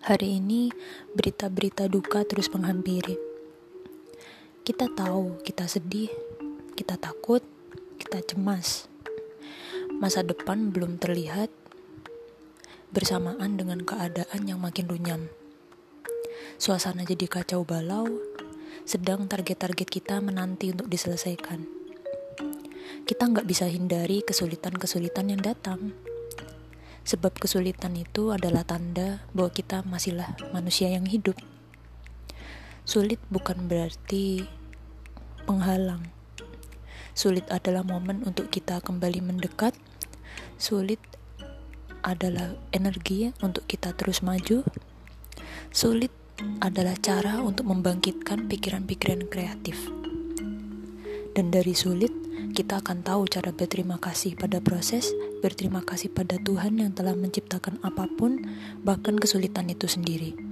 Hari ini berita-berita duka terus menghampiri. Kita tahu, kita sedih, kita takut, kita cemas. Masa depan belum terlihat bersamaan dengan keadaan yang makin runyam. Suasana jadi kacau balau, sedang target-target kita menanti untuk diselesaikan. Kita nggak bisa hindari kesulitan-kesulitan yang datang Sebab kesulitan itu adalah tanda bahwa kita masihlah manusia yang hidup. Sulit bukan berarti penghalang. Sulit adalah momen untuk kita kembali mendekat. Sulit adalah energi untuk kita terus maju. Sulit adalah cara untuk membangkitkan pikiran-pikiran kreatif. Dan dari sulit, kita akan tahu cara berterima kasih pada proses, berterima kasih pada Tuhan yang telah menciptakan apa pun, bahkan kesulitan itu sendiri.